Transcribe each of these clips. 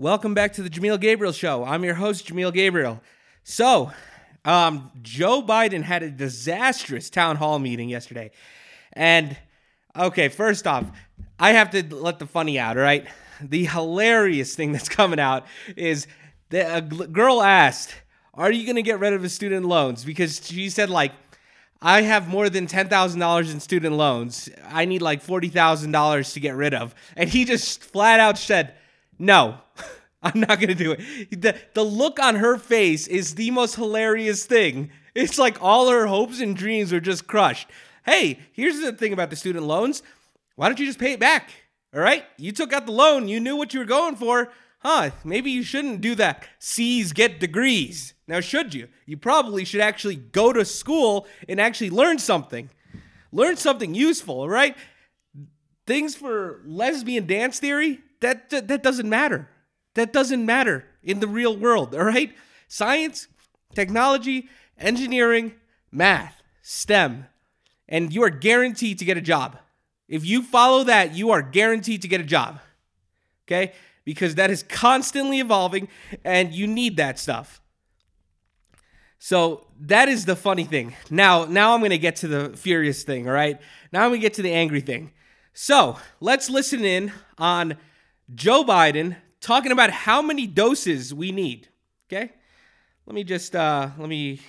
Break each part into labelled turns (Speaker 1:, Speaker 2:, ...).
Speaker 1: Welcome back to the Jameel Gabriel Show. I'm your host, Jameel Gabriel. So, um, Joe Biden had a disastrous town hall meeting yesterday. And, okay, first off, I have to let the funny out, all right? The hilarious thing that's coming out is that a girl asked, Are you going to get rid of the student loans? Because she said, like, I have more than $10,000 in student loans. I need like $40,000 to get rid of. And he just flat out said, no, I'm not gonna do it. The the look on her face is the most hilarious thing. It's like all her hopes and dreams are just crushed. Hey, here's the thing about the student loans. Why don't you just pay it back? All right, you took out the loan. You knew what you were going for, huh? Maybe you shouldn't do that. C's get degrees. Now, should you? You probably should actually go to school and actually learn something. Learn something useful. All right. Things for lesbian dance theory that, that, doesn't matter. That doesn't matter in the real world, all right? Science, technology, engineering, math, STEM, and you are guaranteed to get a job. If you follow that, you are guaranteed to get a job. Okay? Because that is constantly evolving and you need that stuff. So that is the funny thing. Now, now I'm to get to the furious thing, all right? Now I'm to get to the angry thing. So, let's listen in on Joe Biden talking about how many doses we need. Okay, let me just uh, let me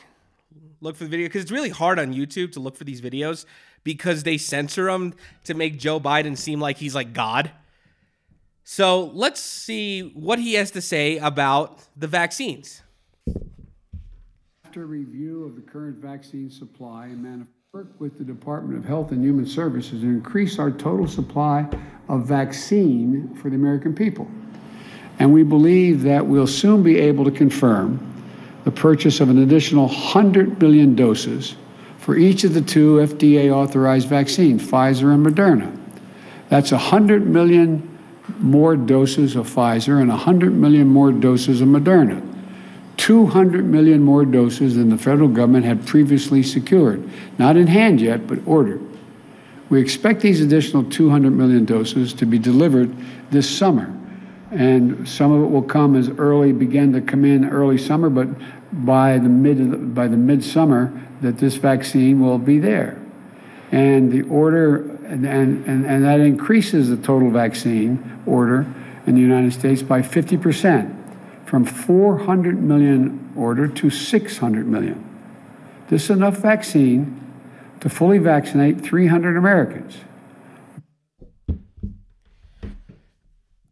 Speaker 1: look for the video because it's really hard on YouTube to look for these videos because they censor them to make Joe Biden seem like he's like God. So let's see what he has to say about the vaccines.
Speaker 2: After review of the current vaccine supply and manufacturing work with the Department of Health and Human Services to increase our total supply of vaccine for the American people. And we believe that we'll soon be able to confirm the purchase of an additional 100 million doses for each of the two FDA authorized vaccines, Pfizer and Moderna. That's 100 million more doses of Pfizer and 100 million more doses of Moderna. 200 million more doses than the federal government had previously secured. Not in hand yet, but ordered. We expect these additional 200 million doses to be delivered this summer. And some of it will come as early, begin to come in early summer, but by the mid by the midsummer, that this vaccine will be there. And the order and, and, and that increases the total vaccine order in the United States by 50 percent from 400 million order to 600 million. This is enough vaccine to fully vaccinate 300 Americans.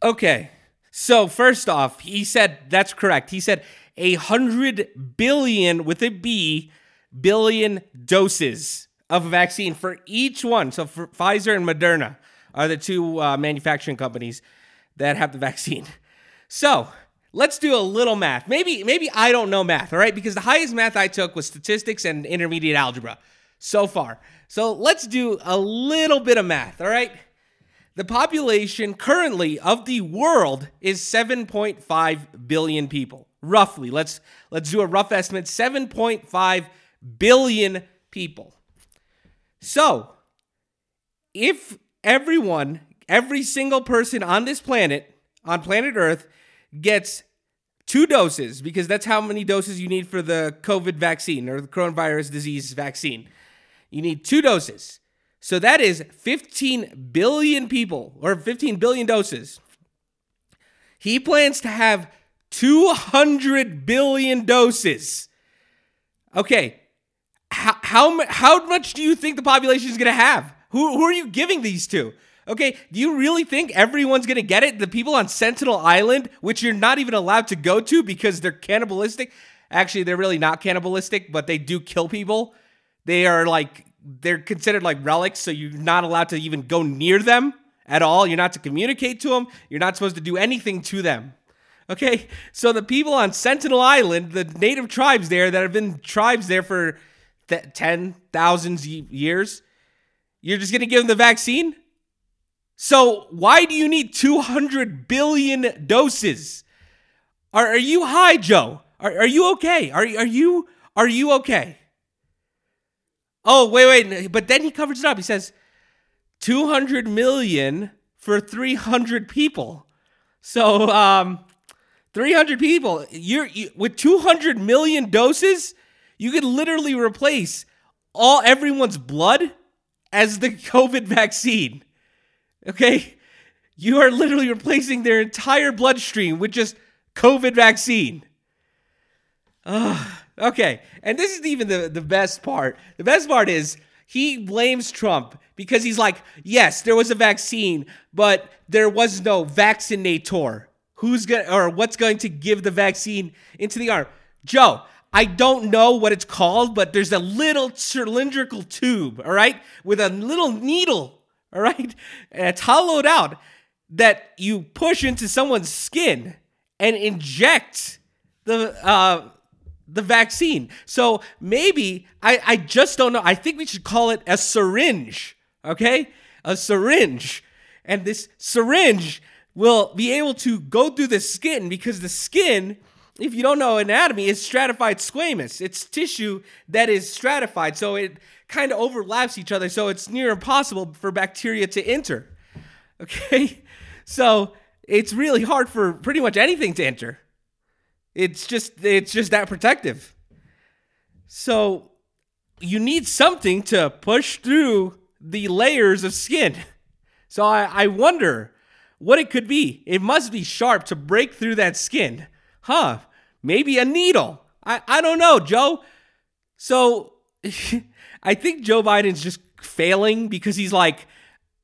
Speaker 1: Okay. So, first off, he said that's correct. He said a hundred billion with a B billion doses of vaccine for each one. So, for Pfizer and Moderna are the two uh, manufacturing companies that have the vaccine. So, let's do a little math. Maybe maybe I don't know math, all right? Because the highest math I took was statistics and intermediate algebra so far. So let's do a little bit of math, all right? The population currently of the world is 7.5 billion people. Roughly. Let's let's do a rough estimate. 7.5 billion people. So, if everyone, every single person on this planet, on planet Earth gets two doses because that's how many doses you need for the COVID vaccine or the coronavirus disease vaccine. You need two doses. So that is 15 billion people or 15 billion doses. He plans to have 200 billion doses. Okay. How, how, how much do you think the population is going to have? Who, who are you giving these to? Okay, do you really think everyone's gonna get it? The people on Sentinel Island, which you're not even allowed to go to because they're cannibalistic. Actually, they're really not cannibalistic, but they do kill people. They are like they're considered like relics, so you're not allowed to even go near them at all. You're not to communicate to them. You're not supposed to do anything to them. Okay, so the people on Sentinel Island, the native tribes there that have been tribes there for th- 10,000 years, you're just gonna give them the vaccine? So why do you need 200 billion doses? Are, are you high, Joe? Are, are you okay? Are, are you are you okay? Oh, wait, wait. But then he covers it up. He says 200 million for 300 people. So, um, 300 people. You're you, with 200 million doses, you could literally replace all everyone's blood as the COVID vaccine. Okay? You are literally replacing their entire bloodstream with just COVID vaccine. Uh, okay. And this is even the, the best part. The best part is he blames Trump because he's like, yes, there was a vaccine, but there was no vaccinator. Who's going to, or what's going to give the vaccine into the arm? Joe, I don't know what it's called, but there's a little cylindrical tube, all right, with a little needle, all right, and it's hollowed out that you push into someone's skin and inject the uh, the vaccine. So maybe I, I just don't know. I think we should call it a syringe. Okay, a syringe, and this syringe will be able to go through the skin because the skin if you don't know anatomy, is stratified squamous. It's tissue that is stratified, so it kind of overlaps each other, so it's near impossible for bacteria to enter. Okay? So it's really hard for pretty much anything to enter. It's just it's just that protective. So you need something to push through the layers of skin. So I, I wonder what it could be. It must be sharp to break through that skin. Huh maybe a needle. I, I don't know, Joe. So I think Joe Biden's just failing because he's like,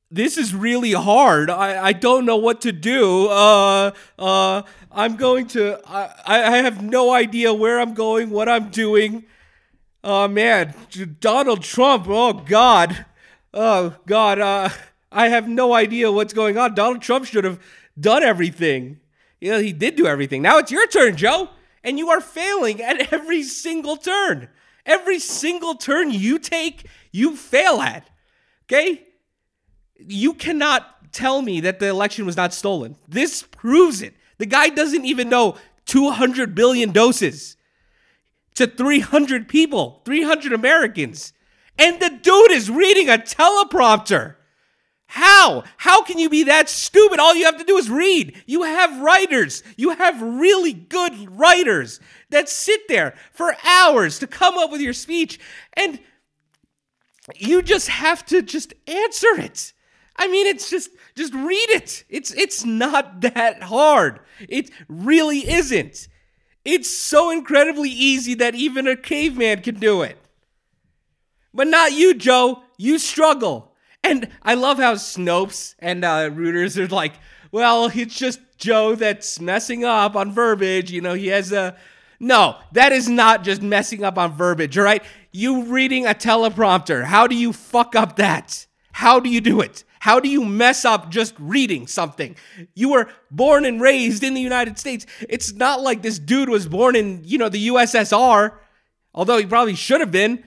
Speaker 1: this is really hard. I, I don't know what to do. Uh, uh, I'm going to, I, I have no idea where I'm going, what I'm doing. Oh, man. Donald Trump. Oh, God. Oh, God. Uh, I have no idea what's going on. Donald Trump should have done everything. You know, he did do everything. Now it's your turn, Joe and you are failing at every single turn. Every single turn you take, you fail at. Okay? You cannot tell me that the election was not stolen. This proves it. The guy doesn't even know 200 billion doses to 300 people, 300 Americans. And the dude is reading a teleprompter. How? How can you be that stupid? All you have to do is read. You have writers. You have really good writers that sit there for hours to come up with your speech and you just have to just answer it. I mean, it's just just read it. It's it's not that hard. It really isn't. It's so incredibly easy that even a caveman can do it. But not you, Joe. You struggle. And I love how Snopes and uh, Reuters are like, well, it's just Joe that's messing up on verbiage. You know, he has a. No, that is not just messing up on verbiage, all right? You reading a teleprompter. How do you fuck up that? How do you do it? How do you mess up just reading something? You were born and raised in the United States. It's not like this dude was born in, you know, the USSR, although he probably should have been.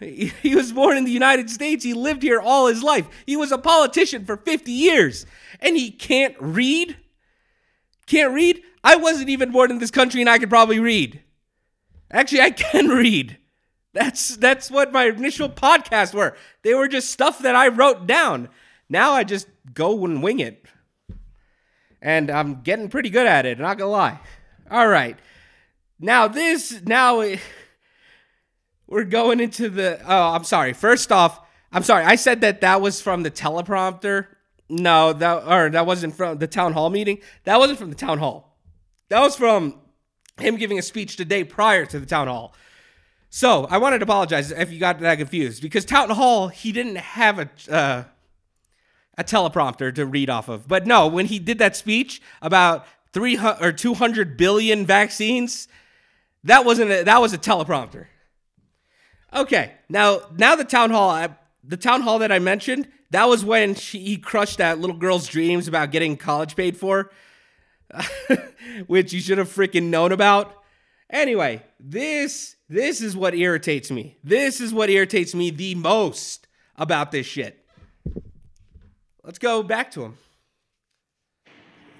Speaker 1: He was born in the United States. He lived here all his life. He was a politician for 50 years. And he can't read? Can't read? I wasn't even born in this country and I could probably read. Actually, I can read. That's that's what my initial podcasts were. They were just stuff that I wrote down. Now I just go and wing it. And I'm getting pretty good at it, not gonna lie. All right. Now this now we're going into the. Oh, I'm sorry. First off, I'm sorry. I said that that was from the teleprompter. No, that or that wasn't from the town hall meeting. That wasn't from the town hall. That was from him giving a speech the day prior to the town hall. So I wanted to apologize if you got that confused because town hall he didn't have a uh, a teleprompter to read off of. But no, when he did that speech about three or two hundred billion vaccines, that wasn't a, that was a teleprompter. Okay, now now the town hall, the town hall that I mentioned, that was when she he crushed that little girl's dreams about getting college paid for, which you should have freaking known about. Anyway, this this is what irritates me. This is what irritates me the most about this shit. Let's go back to him.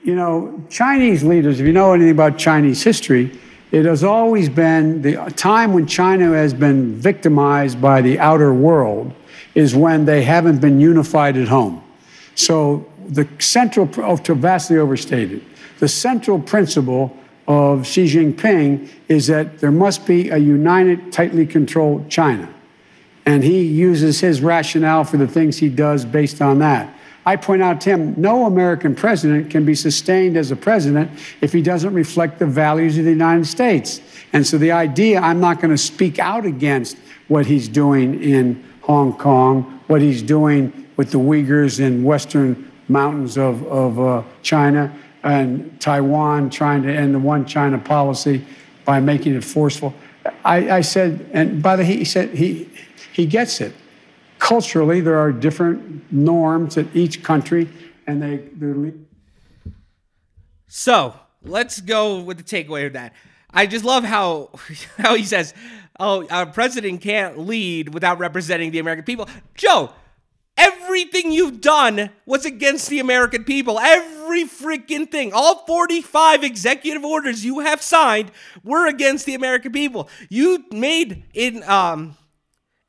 Speaker 2: You know, Chinese leaders, if you know anything about Chinese history, it has always been the time when China has been victimized by the outer world is when they haven't been unified at home. So the central, oh, to vastly overstated. the central principle of Xi Jinping is that there must be a united, tightly controlled China. And he uses his rationale for the things he does based on that. I point out to him no American president can be sustained as a president if he doesn't reflect the values of the United States. And so the idea I'm not going to speak out against what he's doing in Hong Kong, what he's doing with the Uyghurs in western mountains of, of uh, China, and Taiwan trying to end the one China policy by making it forceful. I, I said, and by the he said he he gets it. Culturally, there are different norms at each country, and they they're.
Speaker 1: So let's go with the takeaway of that. I just love how how he says, "Oh, a president can't lead without representing the American people." Joe, everything you've done was against the American people. Every freaking thing, all 45 executive orders you have signed were against the American people. You made in um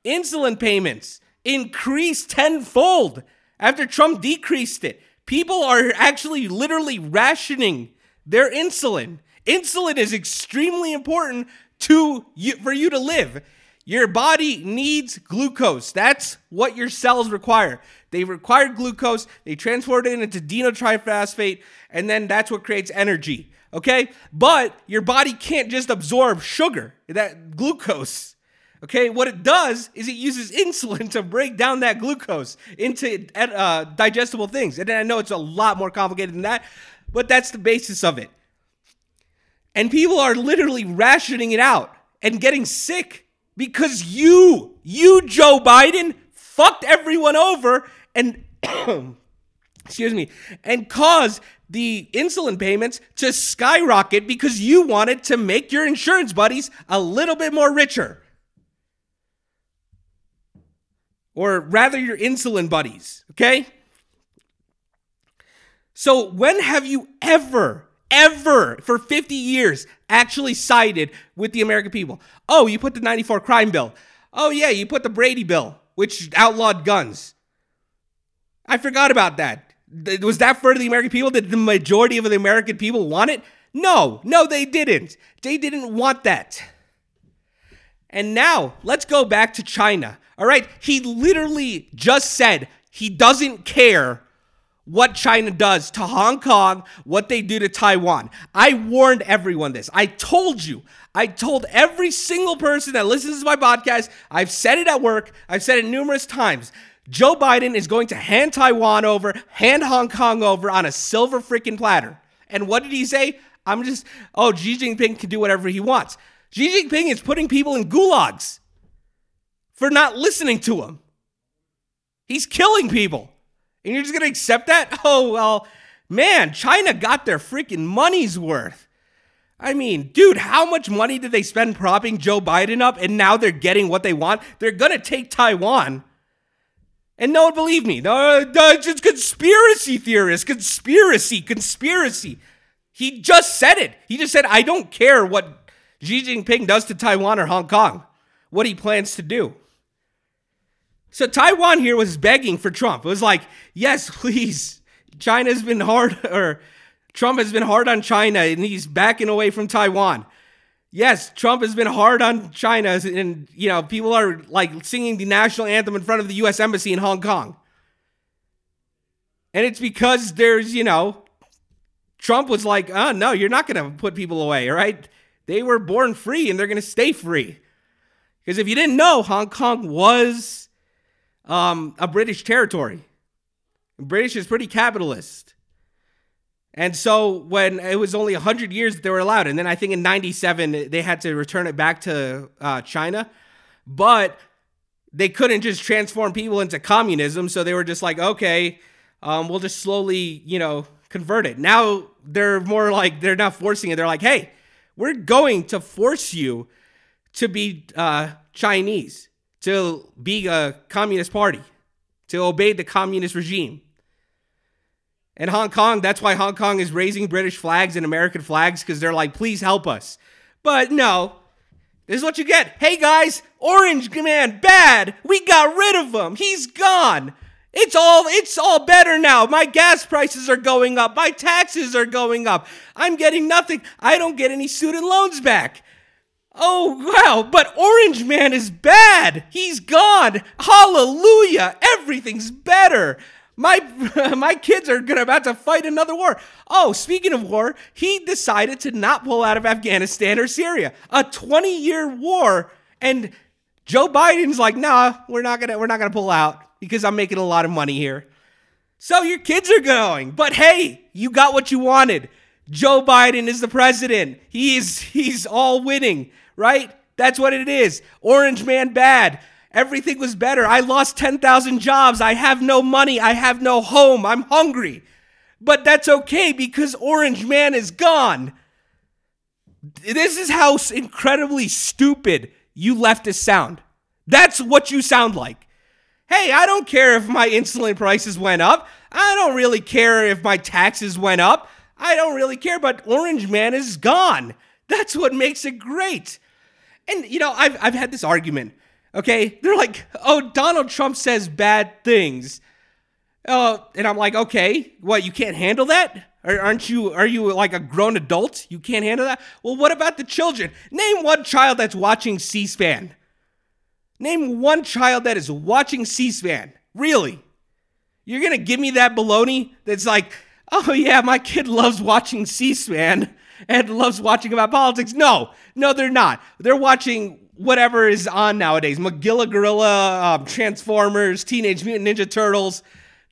Speaker 1: insulin payments increased tenfold after Trump decreased it. People are actually literally rationing their insulin. Insulin is extremely important to you for you to live. Your body needs glucose. That's what your cells require. They require glucose, they transport it into dinotriphosphate, and then that's what creates energy. Okay? But your body can't just absorb sugar, that glucose. Okay, what it does is it uses insulin to break down that glucose into uh, digestible things. And I know it's a lot more complicated than that, but that's the basis of it. And people are literally rationing it out and getting sick because you, you, Joe Biden, fucked everyone over and, excuse me, and caused the insulin payments to skyrocket because you wanted to make your insurance buddies a little bit more richer or rather your insulin buddies, okay? So, when have you ever, ever, for 50 years, actually sided with the American people? Oh, you put the 94 crime bill. Oh, yeah, you put the Brady bill, which outlawed guns. I forgot about that. Was that for the American people? Did the majority of the American people want it? No, no, they didn't. They didn't want that. And now, let's go back to China. All right. He literally just said he doesn't care what China does to Hong Kong, what they do to Taiwan. I warned everyone this. I told you. I told every single person that listens to my podcast. I've said it at work. I've said it numerous times. Joe Biden is going to hand Taiwan over, hand Hong Kong over on a silver freaking platter. And what did he say? I'm just, oh, Xi Jinping can do whatever he wants. Xi Jinping is putting people in gulags for not listening to him. He's killing people. And you're just going to accept that? Oh, well, man, China got their freaking money's worth. I mean, dude, how much money did they spend propping Joe Biden up and now they're getting what they want? They're going to take Taiwan. And no one believed me. No, no, it's just conspiracy theorists, conspiracy, conspiracy. He just said it. He just said, I don't care what Xi Jinping does to Taiwan or Hong Kong, what he plans to do. So Taiwan here was begging for Trump. It was like, yes, please. China's been hard, or Trump has been hard on China and he's backing away from Taiwan. Yes, Trump has been hard on China, and you know, people are like singing the national anthem in front of the US Embassy in Hong Kong. And it's because there's, you know, Trump was like, oh, no, you're not going to put people away, all right? They were born free and they're going to stay free. Because if you didn't know, Hong Kong was um, a British territory. British is pretty capitalist. And so when it was only 100 years that they were allowed, and then I think in 97 they had to return it back to uh, China, but they couldn't just transform people into communism. So they were just like, okay, um, we'll just slowly, you know, convert it. Now they're more like, they're not forcing it. They're like, hey, we're going to force you to be uh, Chinese to be a communist party, to obey the communist regime. And Hong Kong, that's why Hong Kong is raising British flags and American flags because they're like, please help us. But no, this is what you get. Hey guys, Orange Man, bad. We got rid of him. He's gone. It's all it's all better now. My gas prices are going up. My taxes are going up. I'm getting nothing. I don't get any student loans back. Oh wow, but Orange Man is bad. He's gone. Hallelujah. Everything's better. My my kids are gonna about to fight another war. Oh, speaking of war, he decided to not pull out of Afghanistan or Syria. A 20-year war and Joe Biden's like, "Nah, we're not going to we're not going to pull out because I'm making a lot of money here." So your kids are going. But hey, you got what you wanted. Joe Biden is the president. He is he's all winning, right? That's what it is. Orange man bad. Everything was better. I lost 10,000 jobs. I have no money. I have no home. I'm hungry. But that's okay because Orange Man is gone. This is how incredibly stupid you leftists sound. That's what you sound like. Hey, I don't care if my insulin prices went up. I don't really care if my taxes went up. I don't really care, but Orange Man is gone. That's what makes it great. And, you know, I've, I've had this argument, okay? They're like, oh, Donald Trump says bad things. Uh, and I'm like, okay, what, you can't handle that? Aren't you, are you like a grown adult? You can't handle that? Well, what about the children? Name one child that's watching C SPAN. Name one child that is watching C SPAN. Really? You're going to give me that baloney that's like, oh, yeah, my kid loves watching C SPAN and loves watching about politics. No, no, they're not. They're watching whatever is on nowadays Magilla Gorilla, um, Transformers, Teenage Mutant Ninja Turtles.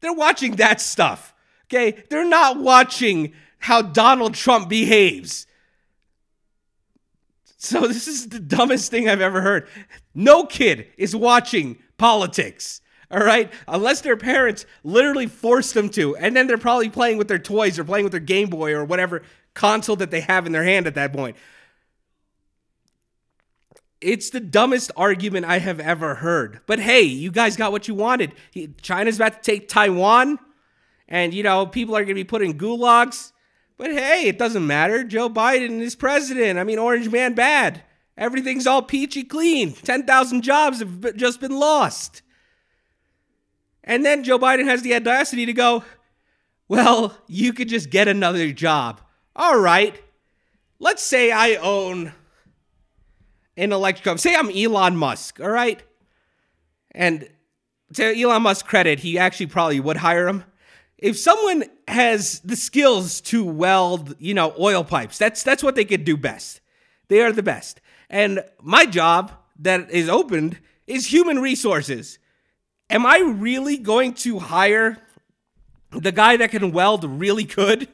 Speaker 1: They're watching that stuff. Okay? They're not watching how Donald Trump behaves. So, this is the dumbest thing I've ever heard. No kid is watching politics. All right? Unless their parents literally force them to. And then they're probably playing with their toys or playing with their Game Boy or whatever console that they have in their hand at that point. It's the dumbest argument I have ever heard. But hey, you guys got what you wanted. China's about to take Taiwan and you know people are going to be put in gulags. But hey, it doesn't matter. Joe Biden is president. I mean, Orange Man bad. Everything's all peachy clean. 10,000 jobs have just been lost. And then Joe Biden has the audacity to go, well, you could just get another job. All right. Let's say I own an electric company. Say I'm Elon Musk, all right? And to Elon Musk's credit, he actually probably would hire him if someone has the skills to weld, you know, oil pipes, that's that's what they could do best. They are the best. And my job that is opened is human resources. Am I really going to hire the guy that can weld really good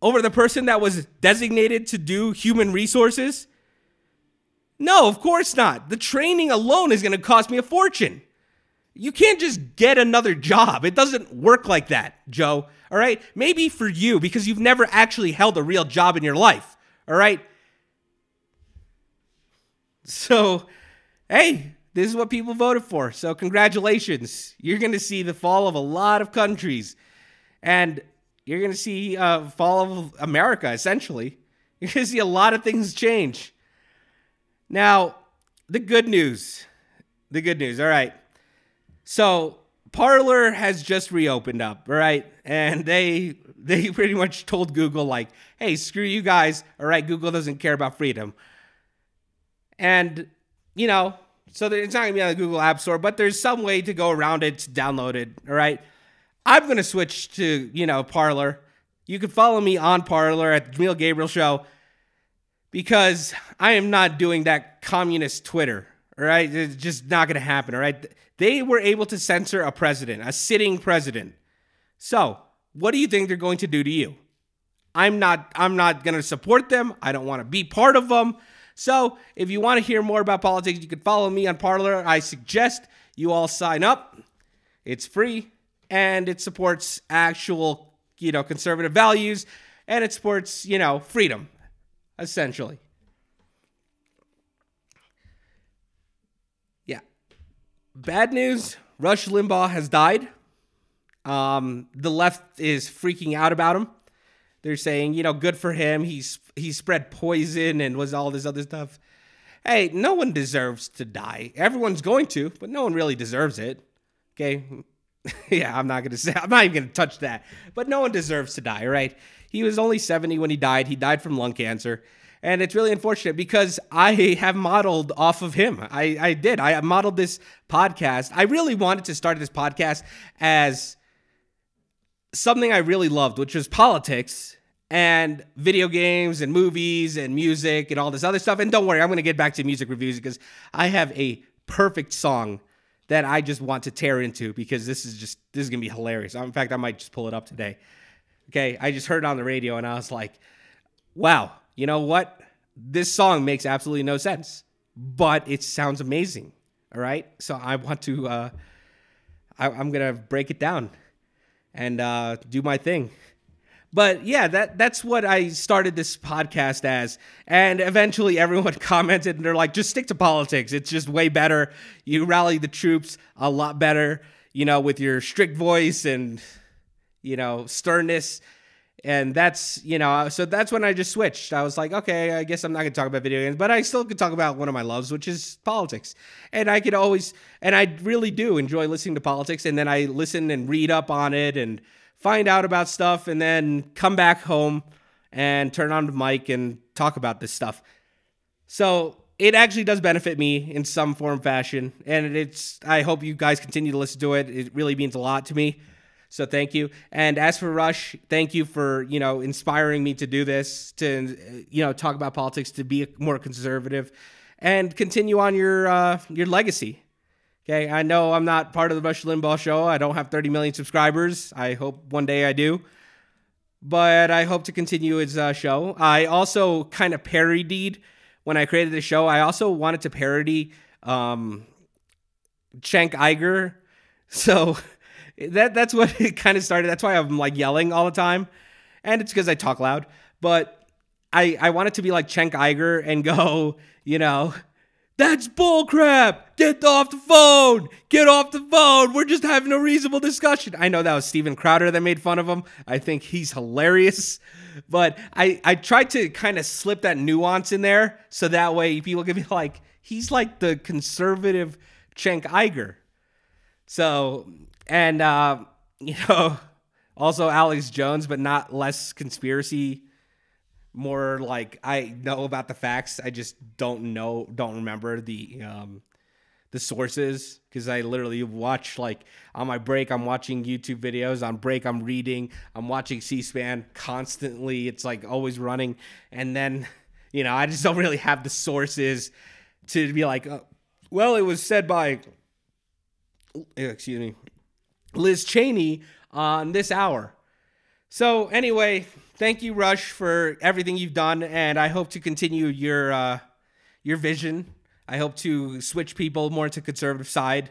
Speaker 1: over the person that was designated to do human resources? No, of course not. The training alone is going to cost me a fortune. You can't just get another job. It doesn't work like that, Joe. All right? Maybe for you because you've never actually held a real job in your life. All right? So, hey, this is what people voted for. So, congratulations. You're going to see the fall of a lot of countries. And you're going to see uh fall of America essentially. You're going to see a lot of things change. Now, the good news. The good news. All right. So Parler has just reopened up, right? And they they pretty much told Google like, "Hey, screw you guys. All right, Google doesn't care about freedom." And you know, so it's not gonna be on the Google App Store, but there's some way to go around it, to download it. All right, I'm gonna switch to you know Parler. You can follow me on Parler at Jameel Gabriel Show because I am not doing that communist Twitter. All right, it's just not gonna happen. All right they were able to censor a president, a sitting president. So, what do you think they're going to do to you? I'm not I'm not going to support them. I don't want to be part of them. So, if you want to hear more about politics, you can follow me on Parler. I suggest you all sign up. It's free and it supports actual, you know, conservative values and it supports, you know, freedom essentially. Yeah. Bad news Rush Limbaugh has died. Um, the left is freaking out about him. They're saying, you know, good for him. He's he spread poison and was all this other stuff. Hey, no one deserves to die. Everyone's going to, but no one really deserves it. Okay? yeah, I'm not gonna say. I'm not even gonna touch that. But no one deserves to die, right? He was only 70 when he died. He died from lung cancer. And it's really unfortunate because I have modeled off of him. I, I did. I modeled this podcast. I really wanted to start this podcast as something I really loved, which was politics and video games and movies and music and all this other stuff. And don't worry, I'm going to get back to music reviews because I have a perfect song that I just want to tear into because this is just this is going to be hilarious. In fact, I might just pull it up today. Okay, I just heard it on the radio and I was like, "Wow, you know what? This song makes absolutely no sense, but it sounds amazing." All right, so I want to. Uh, I, I'm gonna break it down and uh, do my thing. But yeah, that that's what I started this podcast as. And eventually everyone commented and they're like, just stick to politics. It's just way better. You rally the troops a lot better, you know, with your strict voice and, you know, sternness. And that's, you know, so that's when I just switched. I was like, okay, I guess I'm not going to talk about video games, but I still could talk about one of my loves, which is politics. And I could always, and I really do enjoy listening to politics. And then I listen and read up on it and, find out about stuff, and then come back home and turn on the mic and talk about this stuff. So it actually does benefit me in some form fashion and it's i hope you guys continue to listen to it it really means a lot to me so thank you and as for rush thank you for you know inspiring me to do this to you know talk about politics to be more conservative and continue on your uh, your legacy Okay, I know I'm not part of the Rush Limbaugh show. I don't have 30 million subscribers. I hope one day I do. But I hope to continue his uh, show. I also kind of parodied when I created the show. I also wanted to parody um, Cenk Uygur. So that that's what it kind of started. That's why I'm like yelling all the time. And it's because I talk loud. But I, I want it to be like Cenk Uygur and go, you know, that's bullcrap. Get off the phone. Get off the phone. We're just having a reasonable discussion. I know that was Steven Crowder that made fun of him. I think he's hilarious. But I, I tried to kind of slip that nuance in there so that way people can be like, he's like the conservative Cenk Uygur. So, and, uh, you know, also Alex Jones, but not less conspiracy more like I know about the facts. I just don't know, don't remember the um, the sources because I literally watch like on my break. I'm watching YouTube videos. On break, I'm reading. I'm watching C-SPAN constantly. It's like always running, and then you know I just don't really have the sources to be like, uh, well, it was said by excuse me, Liz Cheney on this hour. So anyway, thank you, Rush, for everything you've done, and I hope to continue your uh, your vision. I hope to switch people more to conservative side,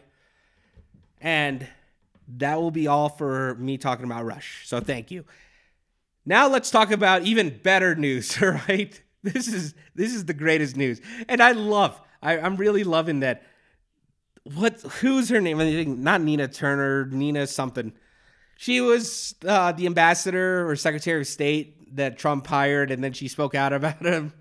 Speaker 1: and that will be all for me talking about Rush. So thank you. Now let's talk about even better news. All right, this is this is the greatest news, and I love. I, I'm really loving that. What? Who's her name? I think not Nina Turner. Nina something she was uh, the ambassador or secretary of state that Trump hired, and then she spoke out about him.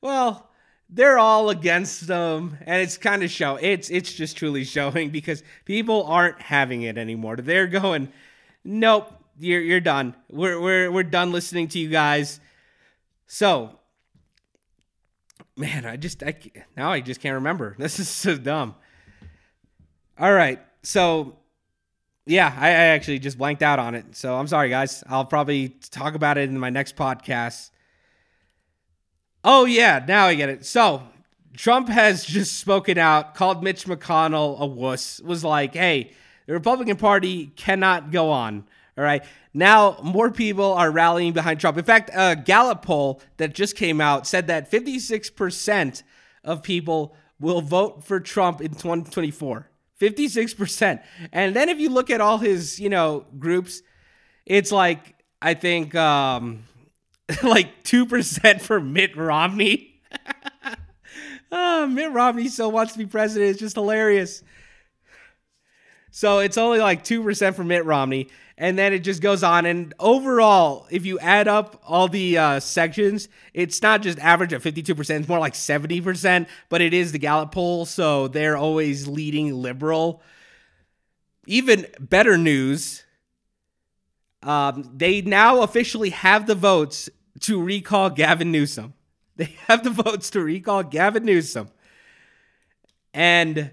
Speaker 1: Well, they're all against them, and it's kind of show. It's it's just truly showing because people aren't having it anymore. They're going, nope, you're you're done. We're we're we're done listening to you guys. So, man, I just I now I just can't remember. This is so dumb. All right, so yeah, I, I, actually just blanked out on it. So I'm sorry, guys. I'll probably talk about it in my next podcast. Oh, yeah, now I get it. So Trump has just spoken out, called Mitch McConnell a wuss, was like, hey, the Republican Party cannot go on. All right. Now, more people are rallying behind Trump. In fact, a Gallup poll that just came out said that 56% of people will vote for Trump in 2024. 56%. And then if you look at all his, you know, groups, it's like I think um like 2% for Mitt Romney. oh, Mitt Romney still wants to be president. It's just hilarious. So it's only like 2% for Mitt Romney and then it just goes on. And overall, if you add up all the uh, sections, it's not just average at 52%, it's more like 70%, but it is the Gallup poll, so they're always leading liberal. even better news. Um, they now officially have the votes to recall Gavin Newsom. They have the votes to recall Gavin Newsom. And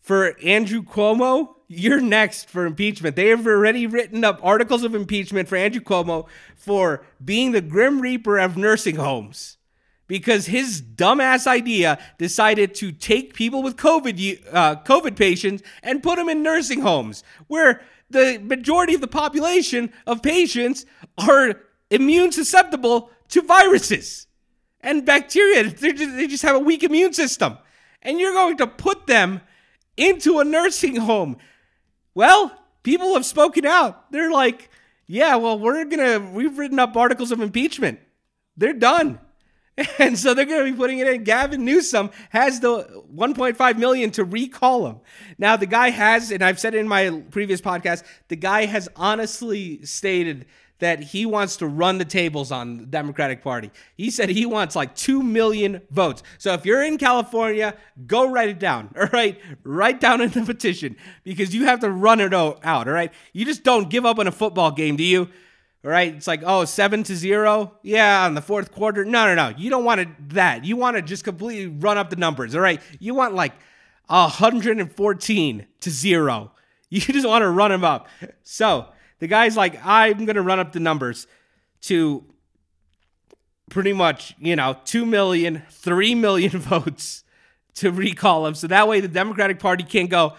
Speaker 1: for Andrew Cuomo, you're next for impeachment. They have already written up articles of impeachment for Andrew Cuomo for being the grim reaper of nursing homes because his dumbass idea decided to take people with COVID uh, COVID patients and put them in nursing homes where the majority of the population of patients are immune susceptible to viruses and bacteria. Just, they just have a weak immune system. And you're going to put them into a nursing home. Well, people have spoken out. They're like, yeah, well, we're to, we've written up articles of impeachment. They're done. And so they're going to be putting it in. Gavin Newsom has the 1.5 million to recall him. Now the guy has, and I've said it in my previous podcast, the guy has honestly stated that he wants to run the tables on the Democratic Party. He said he wants like 2 million votes. So if you're in California, go write it down. All right. Write down in the petition because you have to run it out. All right. You just don't give up on a football game, do you? All right. It's like, oh, seven to zero. Yeah. On the fourth quarter. No, no, no. You don't want it that. You want to just completely run up the numbers. All right. You want like 114 to zero. You just want to run them up. So, the guy's like, I'm going to run up the numbers to pretty much, you know, 2 million, 3 million votes to recall him. So that way the Democratic Party can't go,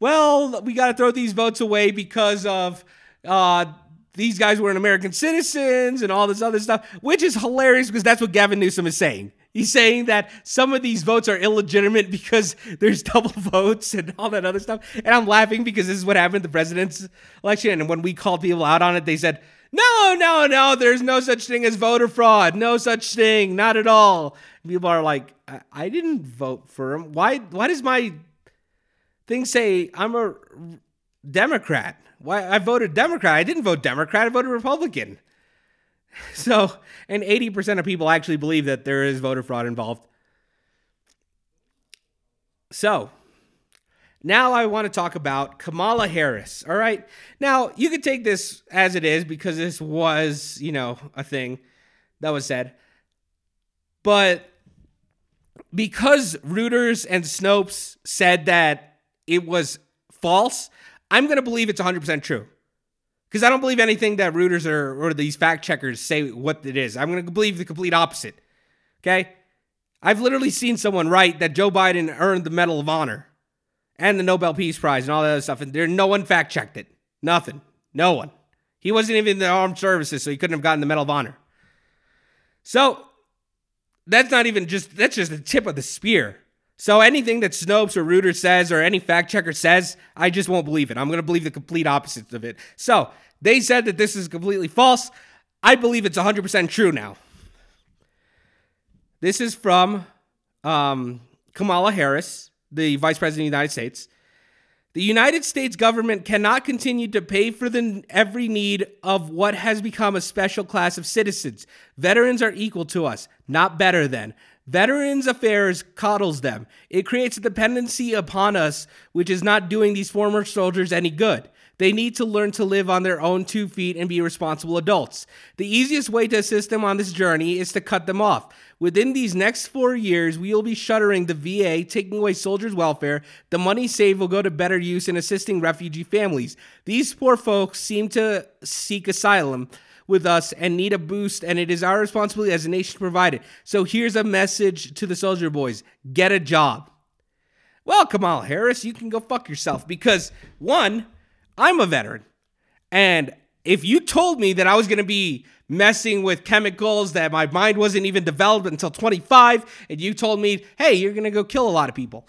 Speaker 1: well, we got to throw these votes away because of uh, these guys weren't American citizens and all this other stuff, which is hilarious because that's what Gavin Newsom is saying. He's saying that some of these votes are illegitimate because there's double votes and all that other stuff. And I'm laughing because this is what happened at the president's election. And when we called people out on it, they said, no, no, no, there's no such thing as voter fraud. No such thing. Not at all. people are like, I, I didn't vote for him. Why, why does my thing say I'm a Democrat? Why I voted Democrat. I didn't vote Democrat. I voted Republican. So, and 80% of people actually believe that there is voter fraud involved. So, now I want to talk about Kamala Harris. All right. Now, you could take this as it is because this was, you know, a thing that was said. But because Reuters and Snopes said that it was false, I'm going to believe it's 100% true because I don't believe anything that Reuters or, or these fact checkers say what it is. I'm going to believe the complete opposite. Okay? I've literally seen someone write that Joe Biden earned the Medal of Honor and the Nobel Peace Prize and all that other stuff, and there no one fact checked it. Nothing. No one. He wasn't even in the armed services, so he couldn't have gotten the Medal of Honor. So that's not even just that's just the tip of the spear. So anything that Snopes or Reuters says or any fact checker says, I just won't believe it. I'm going to believe the complete opposite of it. So they said that this is completely false. I believe it's 100% true now. This is from um, Kamala Harris, the Vice President of the United States. The United States government cannot continue to pay for the every need of what has become a special class of citizens. Veterans are equal to us, not better than. Veterans Affairs coddles them. It creates a dependency upon us, which is not doing these former soldiers any good. They need to learn to live on their own two feet and be responsible adults. The easiest way to assist them on this journey is to cut them off. Within these next four years, we will be shuttering the VA, taking away soldiers' welfare. The money saved will go to better use in assisting refugee families. These poor folks seem to seek asylum with us and need a boost, and it is our responsibility as a nation to provide it. So here's a message to the soldier boys get a job. Well, Kamala Harris, you can go fuck yourself because one, I'm a veteran. And if you told me that I was going to be messing with chemicals that my mind wasn't even developed until 25, and you told me, hey, you're going to go kill a lot of people,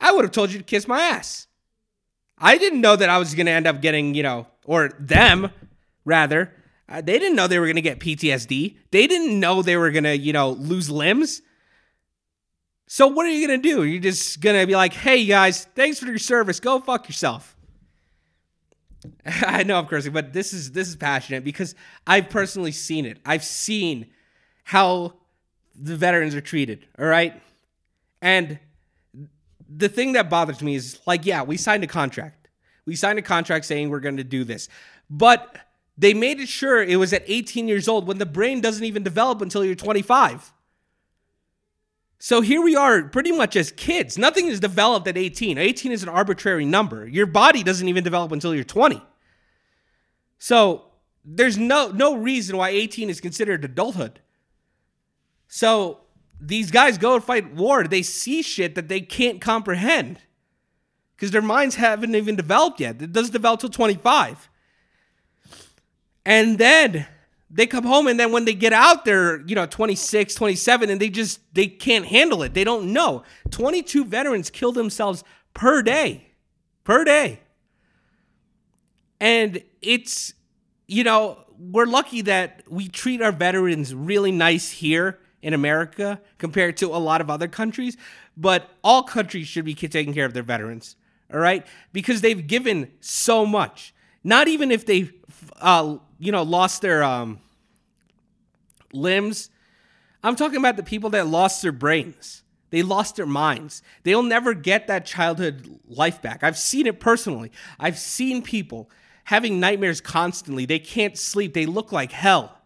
Speaker 1: I would have told you to kiss my ass. I didn't know that I was going to end up getting, you know, or them rather, uh, they didn't know they were going to get PTSD. They didn't know they were going to, you know, lose limbs. So what are you going to do? You're just going to be like, "Hey guys, thanks for your service. Go fuck yourself." I know I'm cursing, but this is this is passionate because I've personally seen it. I've seen how the veterans are treated, all right? And the thing that bothers me is like, yeah, we signed a contract. We signed a contract saying we're going to do this. But they made it sure it was at 18 years old when the brain doesn't even develop until you're 25. So here we are, pretty much as kids. Nothing is developed at 18. 18 is an arbitrary number. Your body doesn't even develop until you're 20. So there's no no reason why 18 is considered adulthood. So these guys go and fight war. They see shit that they can't comprehend because their minds haven't even developed yet. It doesn't develop till 25. And then they come home and then when they get out there, you know, 26, 27 and they just they can't handle it. They don't know. 22 veterans kill themselves per day. Per day. And it's you know, we're lucky that we treat our veterans really nice here in America compared to a lot of other countries, but all countries should be taking care of their veterans, all right? Because they've given so much. Not even if they, uh, you know, lost their um, limbs. I'm talking about the people that lost their brains. They lost their minds. They'll never get that childhood life back. I've seen it personally. I've seen people having nightmares constantly. They can't sleep. They look like hell.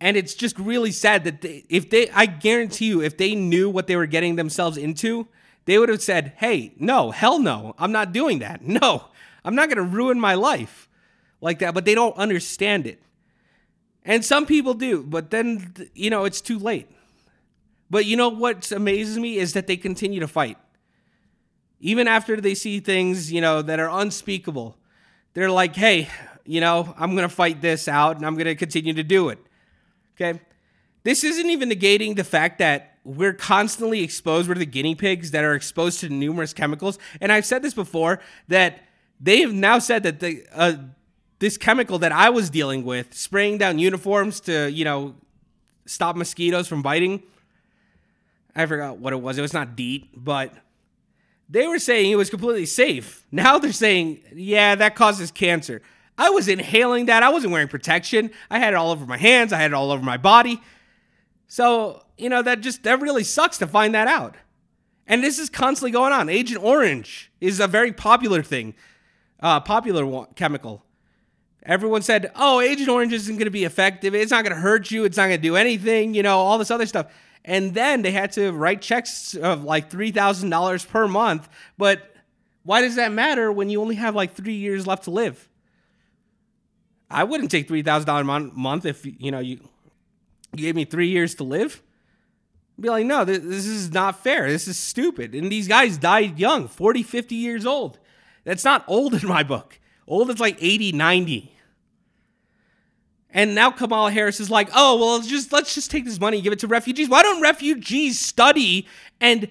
Speaker 1: And it's just really sad that they, if they, I guarantee you, if they knew what they were getting themselves into, they would have said, hey, no, hell no, I'm not doing that. No, I'm not going to ruin my life like that. But they don't understand it. And some people do, but then, you know, it's too late. But you know what amazes me is that they continue to fight. Even after they see things, you know, that are unspeakable they're like, hey, you know, I'm going to fight this out and I'm going to continue to do it. Okay. This isn't even negating the fact that we're constantly exposed, we're the guinea pigs that are exposed to numerous chemicals. And I've said this before that they have now said that the, uh, this chemical that I was dealing with, spraying down uniforms to, you know, stop mosquitoes from biting. I forgot what it was. It was not DEET, but they were saying it was completely safe. Now they're saying, yeah, that causes cancer. I was inhaling that. I wasn't wearing protection. I had it all over my hands. I had it all over my body. So, you know, that just, that really sucks to find that out. And this is constantly going on. Agent Orange is a very popular thing, uh, popular chemical. Everyone said, oh, Agent Orange isn't going to be effective. It's not going to hurt you. It's not going to do anything, you know, all this other stuff. And then they had to write checks of like $3,000 per month. But why does that matter when you only have like three years left to live? I wouldn't take $3,000 a month if, you know, you, you gave me three years to live. I'd be like, no, this, this is not fair. This is stupid. And these guys died young, 40, 50 years old. That's not old in my book. Old is like 80, 90. And now Kamala Harris is like, oh, well, let's just let's just take this money and give it to refugees. Why don't refugees study and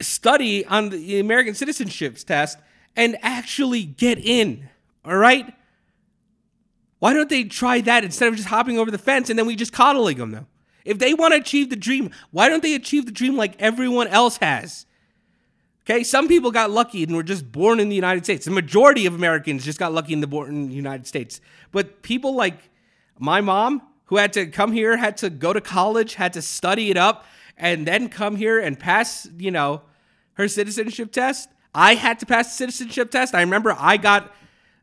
Speaker 1: study on the American citizenship test and actually get in? All right? Why don't they try that instead of just hopping over the fence and then we just coddling them though? If they want to achieve the dream, why don't they achieve the dream like everyone else has? Okay, some people got lucky and were just born in the United States. The majority of Americans just got lucky in the born in the United States. But people like my mom, who had to come here, had to go to college, had to study it up, and then come here and pass, you know, her citizenship test. I had to pass the citizenship test. I remember I got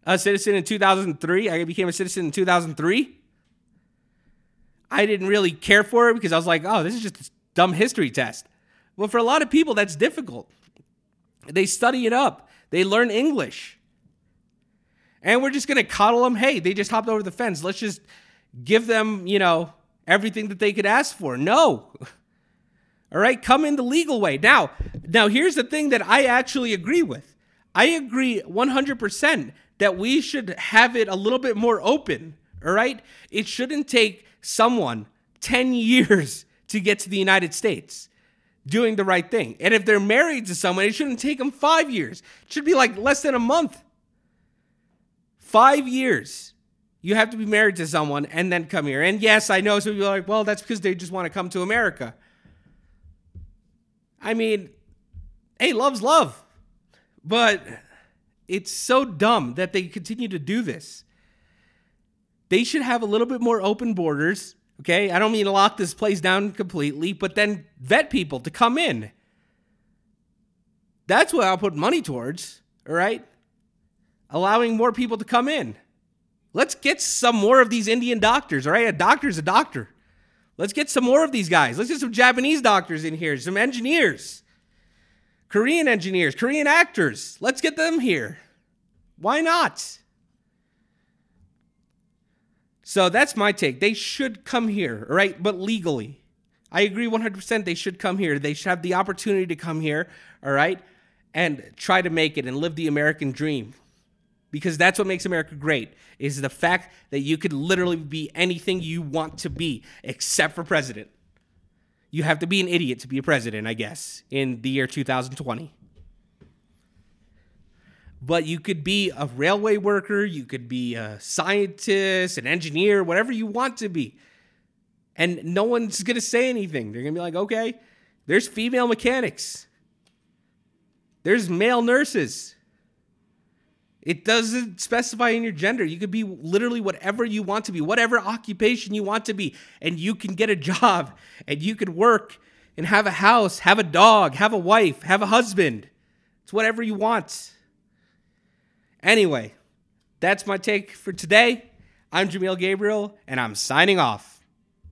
Speaker 1: a citizen in 2003. I became a citizen in 2003. I didn't really care for it because I was like, oh, this is just a dumb history test. Well, for a lot of people, that's difficult. They study it up, they learn English. And we're just going to coddle them. Hey, they just hopped over the fence. Let's just give them, you know, everything that they could ask for. No. All right, come in the legal way. Now, now here's the thing that I actually agree with. I agree 100% that we should have it a little bit more open. All right? It shouldn't take someone 10 years to get to the United States doing the right thing. And if they're married to someone, it shouldn't take them five years. It should be like less than a month. Five years. You have to be married to someone and then come here. And yes, I know some people are like, well, that's because they just want to come to America. I mean, hey, love's love. But it's so dumb that they continue to do this. They should have a little bit more open borders Okay, I don't mean to lock this place down completely, but then vet people to come in. That's what I'll put money towards. All right? Allowing more people to come in. Let's get some more of these Indian doctors, all right? A doctor's a doctor. Let's get some more of these guys. Let's get some Japanese doctors in here, some engineers, Korean engineers, Korean actors. Let's get them here. Why not? So that's my take. They should come here, all right? But legally. I agree 100% they should come here. They should have the opportunity to come here, all right? And try to make it and live the American dream. Because that's what makes America great is the fact that you could literally be anything you want to be except for president. You have to be an idiot to be a president, I guess, in the year 2020 but you could be a railway worker, you could be a scientist, an engineer, whatever you want to be. And no one's going to say anything. They're going to be like, okay, there's female mechanics, there's male nurses. It doesn't specify in your gender. You could be literally whatever you want to be, whatever occupation you want to be, and you can get a job and you can work and have a house, have a dog, have a wife, have a husband. It's whatever you want. Anyway, that's my take for today. I'm Jameel Gabriel, and I'm signing off.